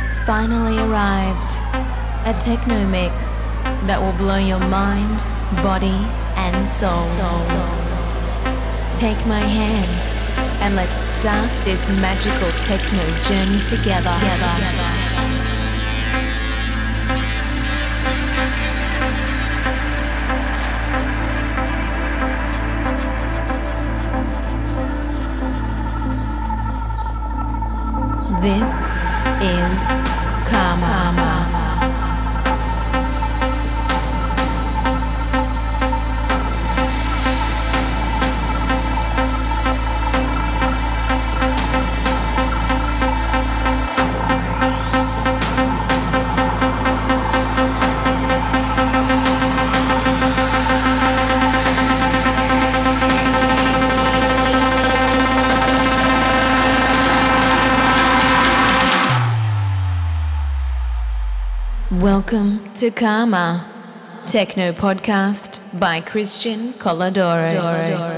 It's finally arrived. A techno mix that will blow your mind, body, and soul. Take my hand and let's start this magical techno journey together. This is Karma. To Karma, Techno Podcast by Christian Coladoro.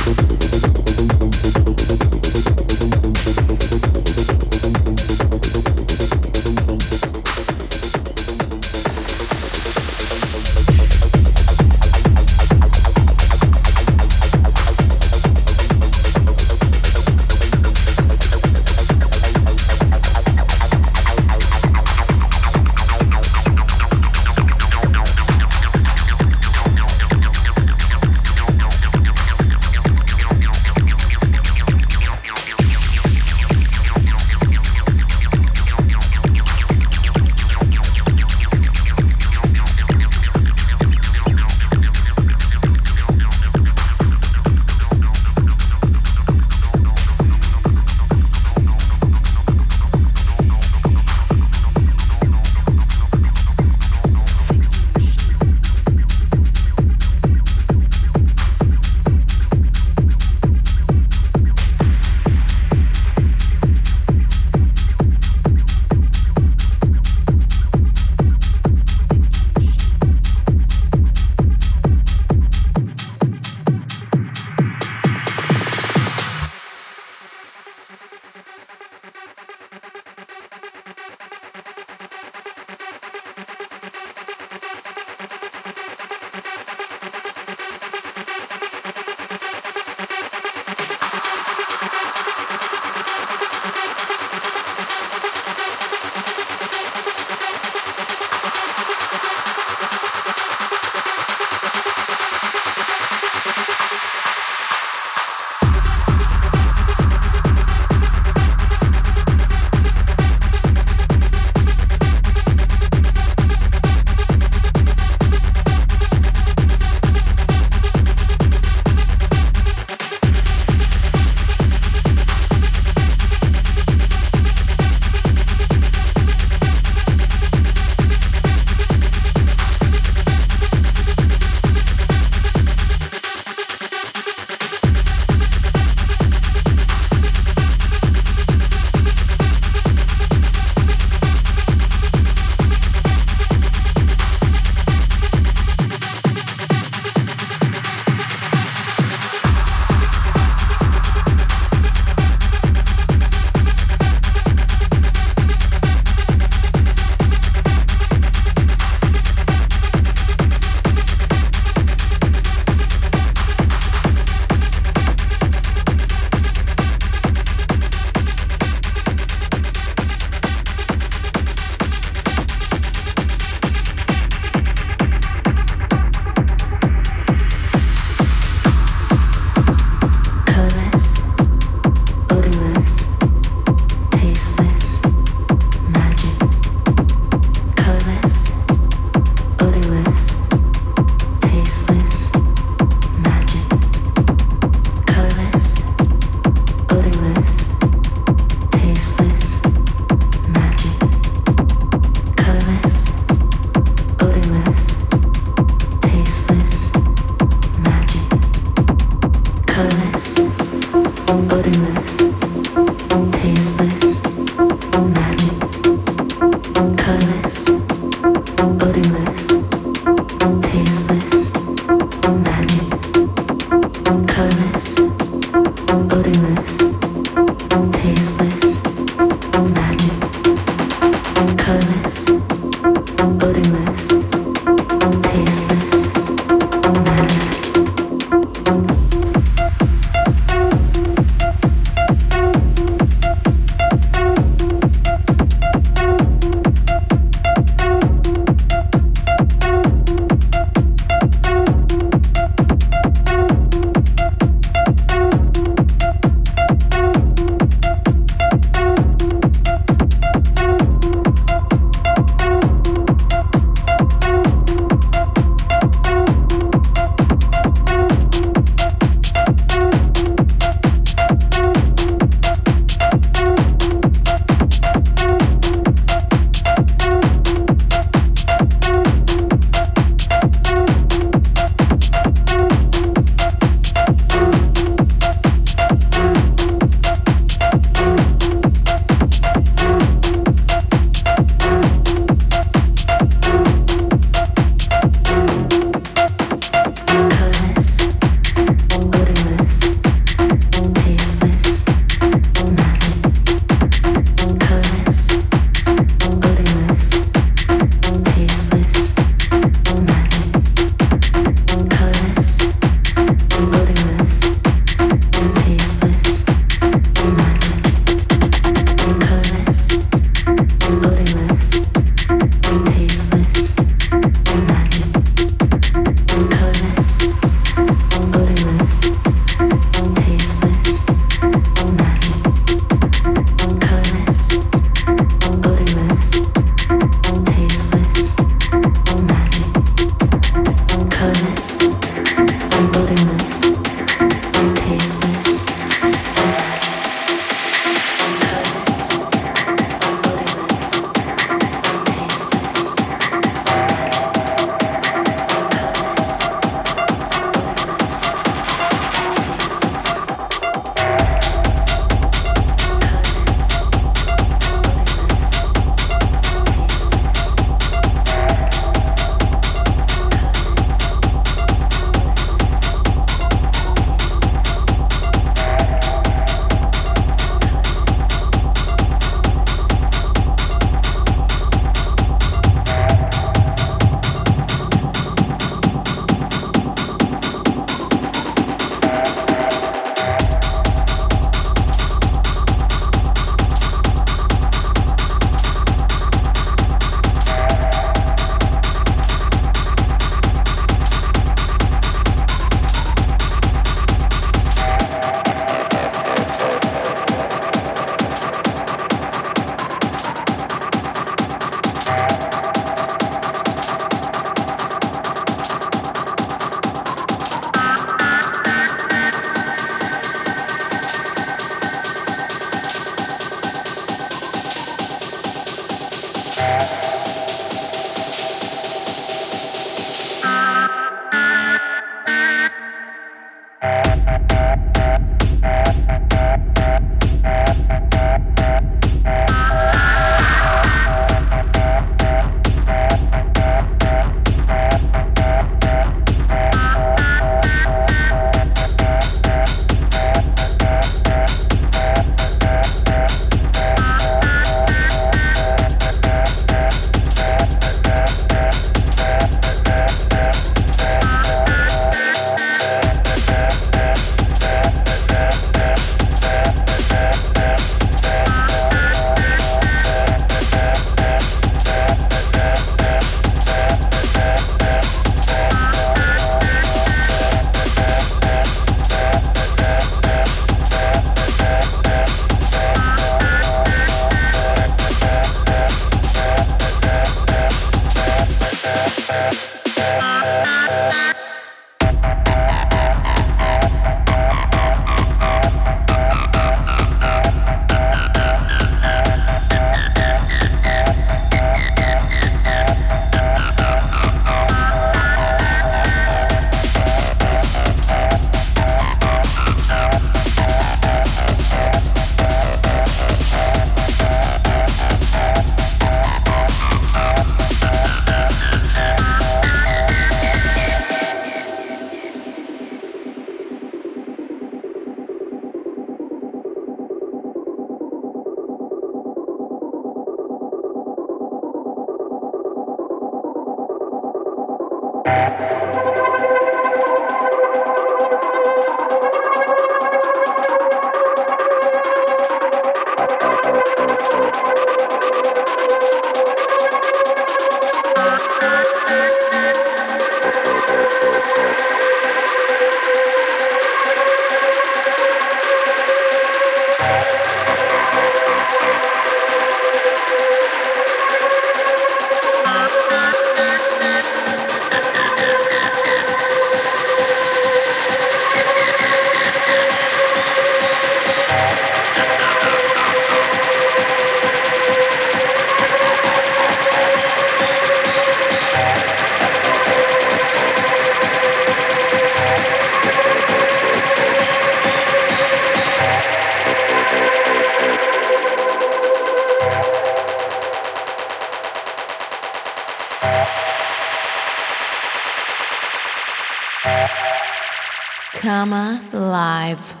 Drama Live.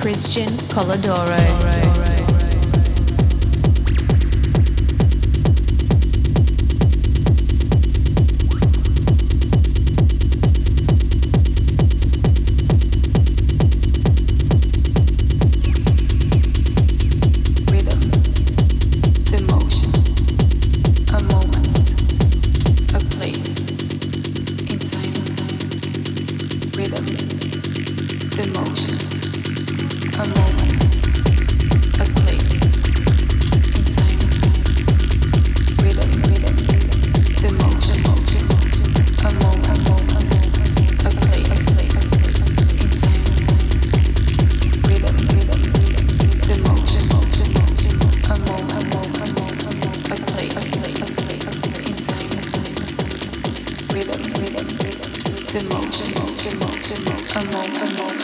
Christian Colodoro. moment, a moment, a moment.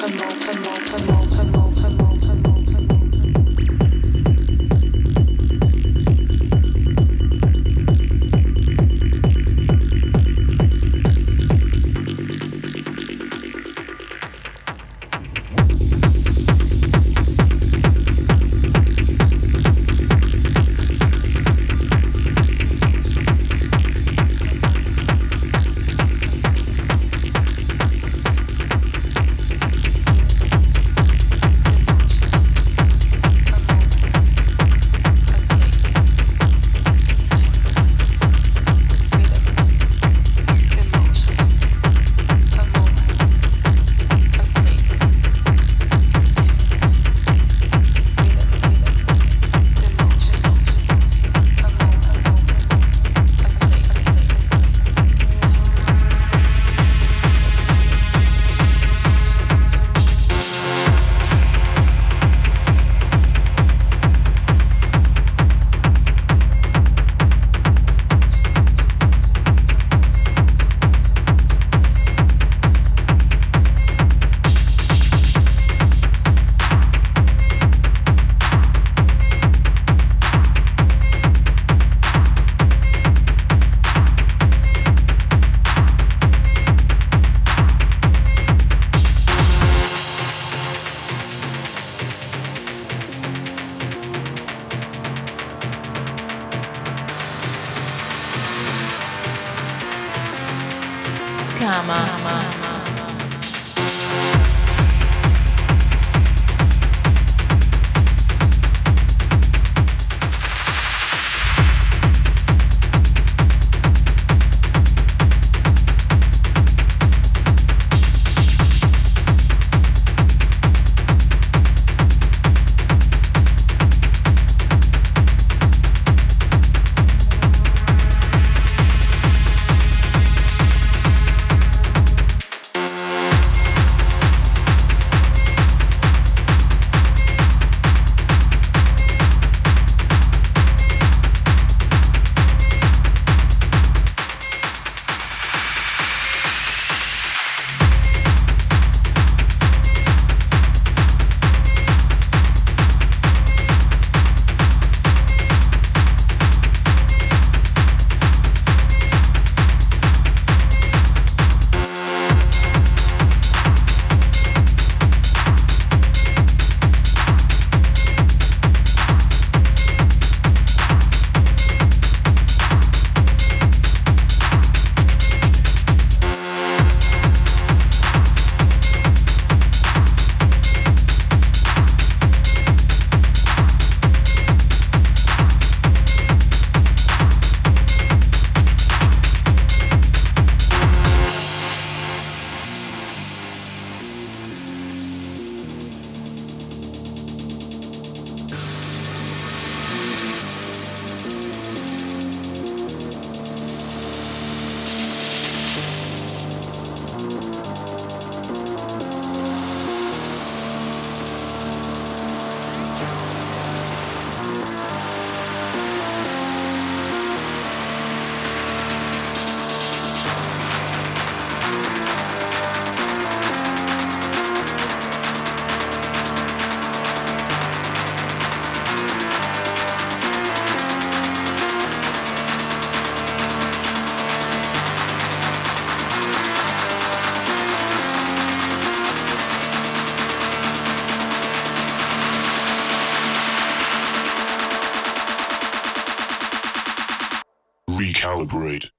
Recalibrate.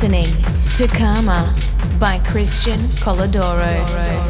Listening to Karma by Christian Colodoro.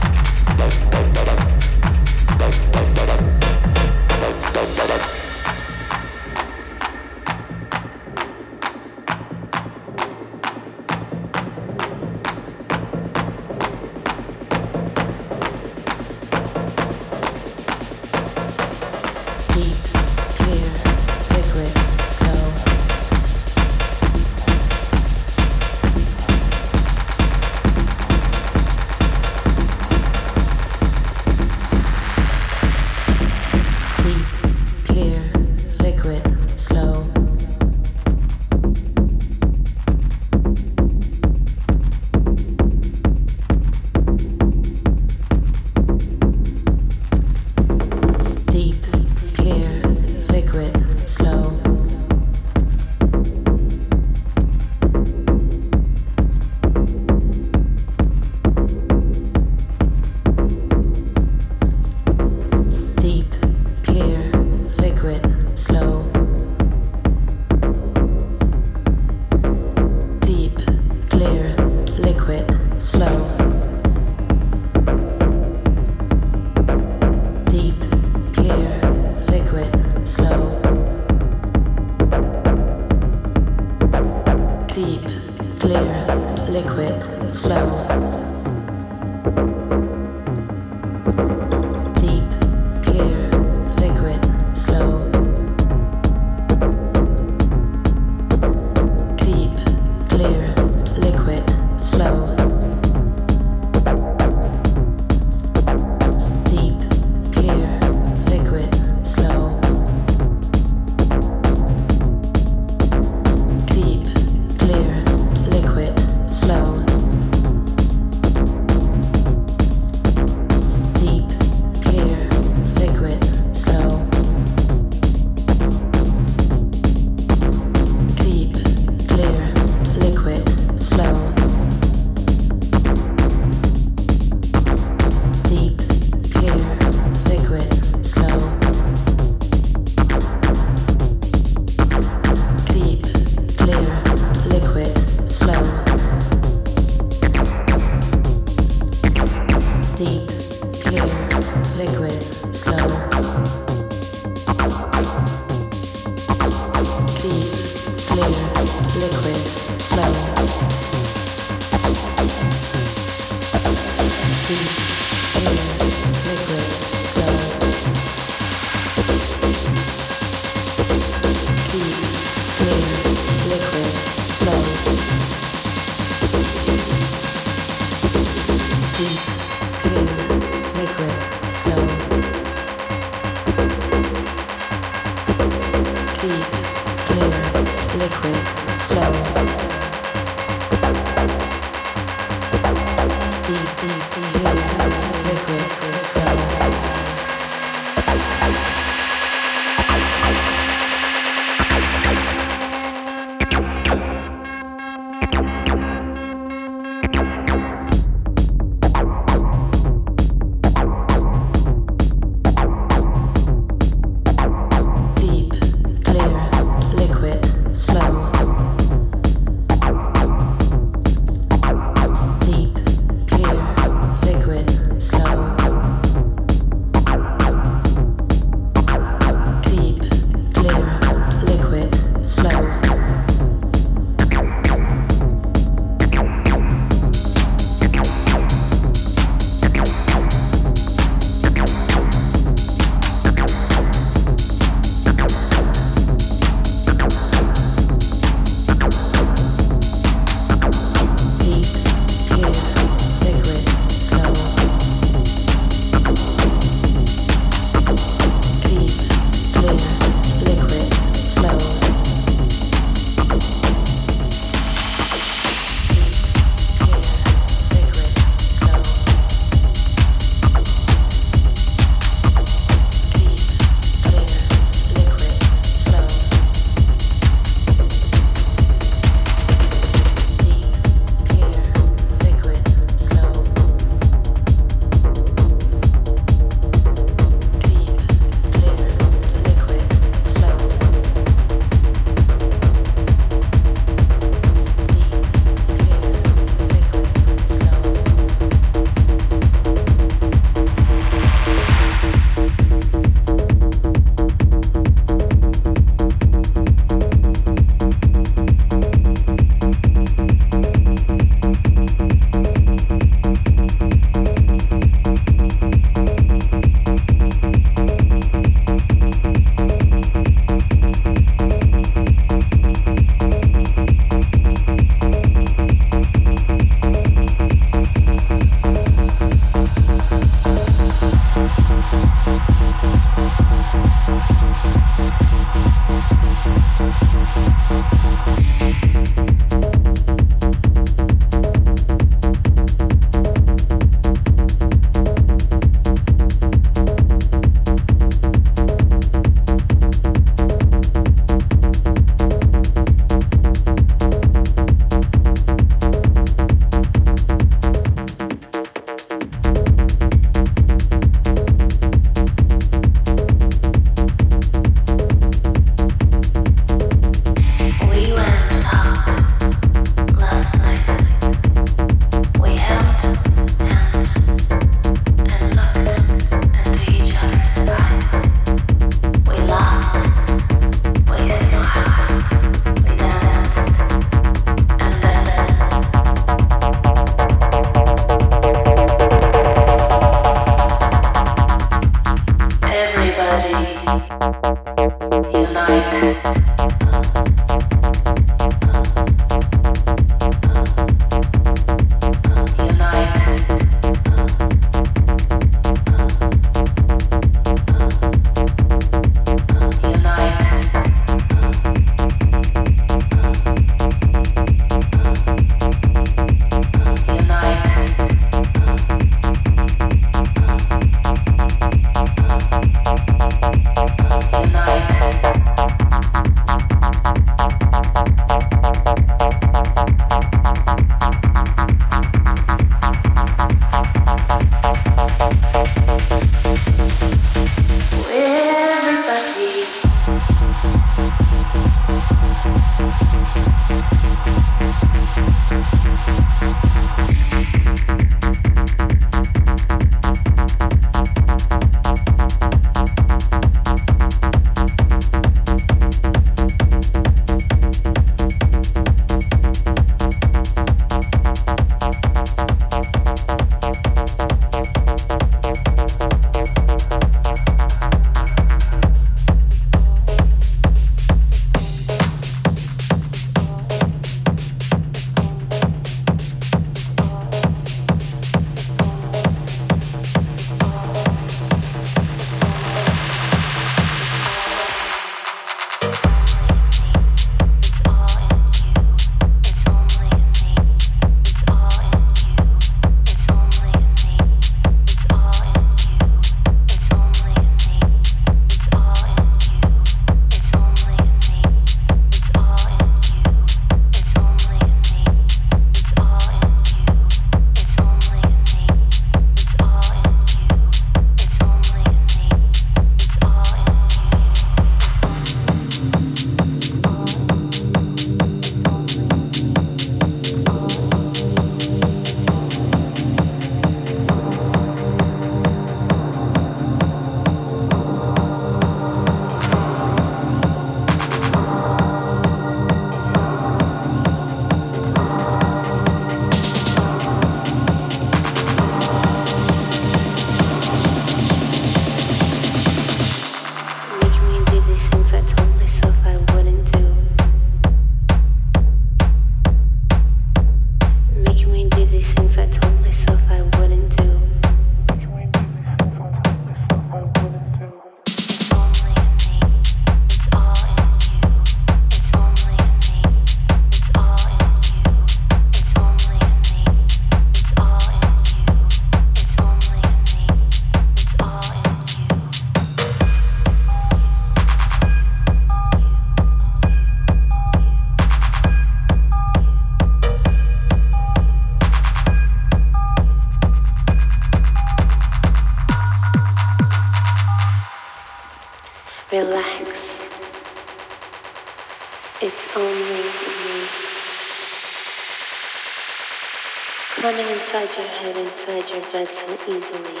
Your head, inside your bed so easily.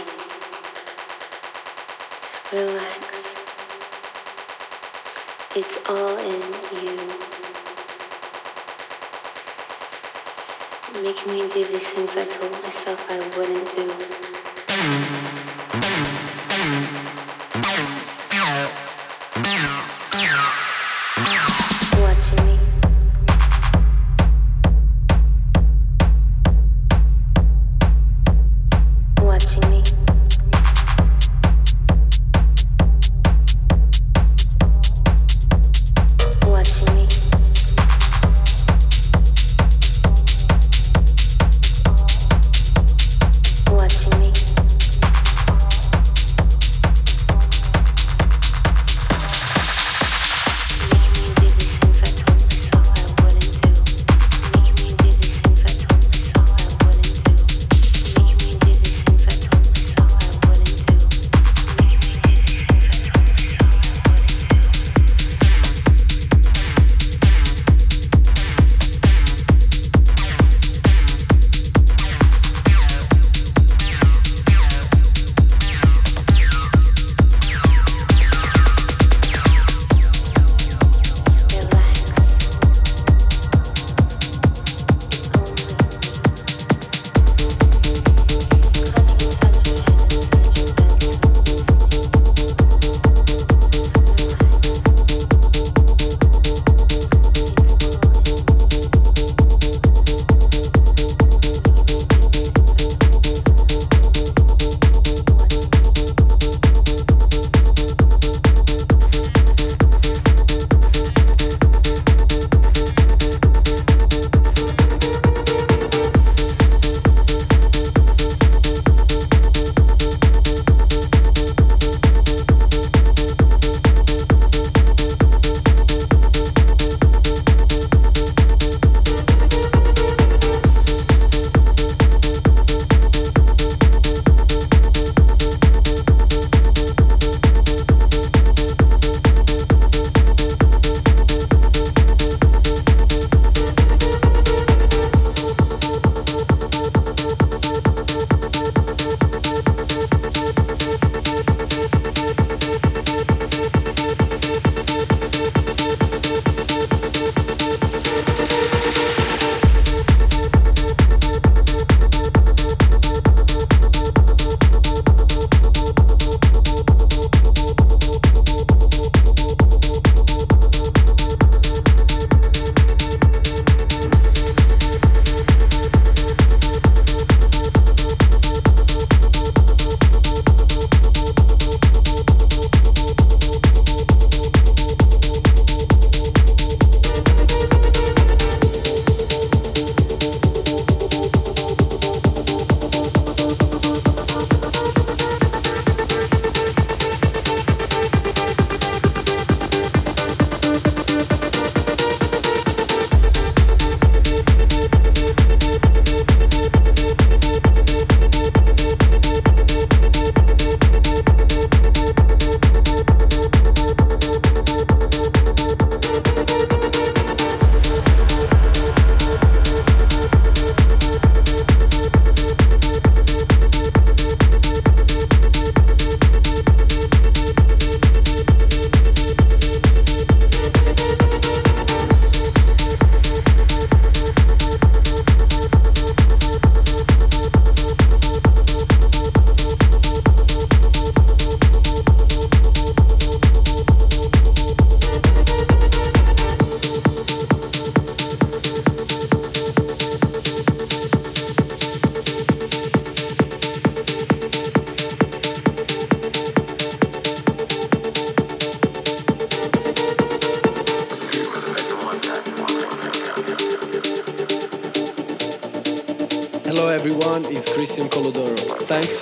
Relax. It's all in you. Making me do these things I told myself I wouldn't do.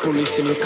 For listening,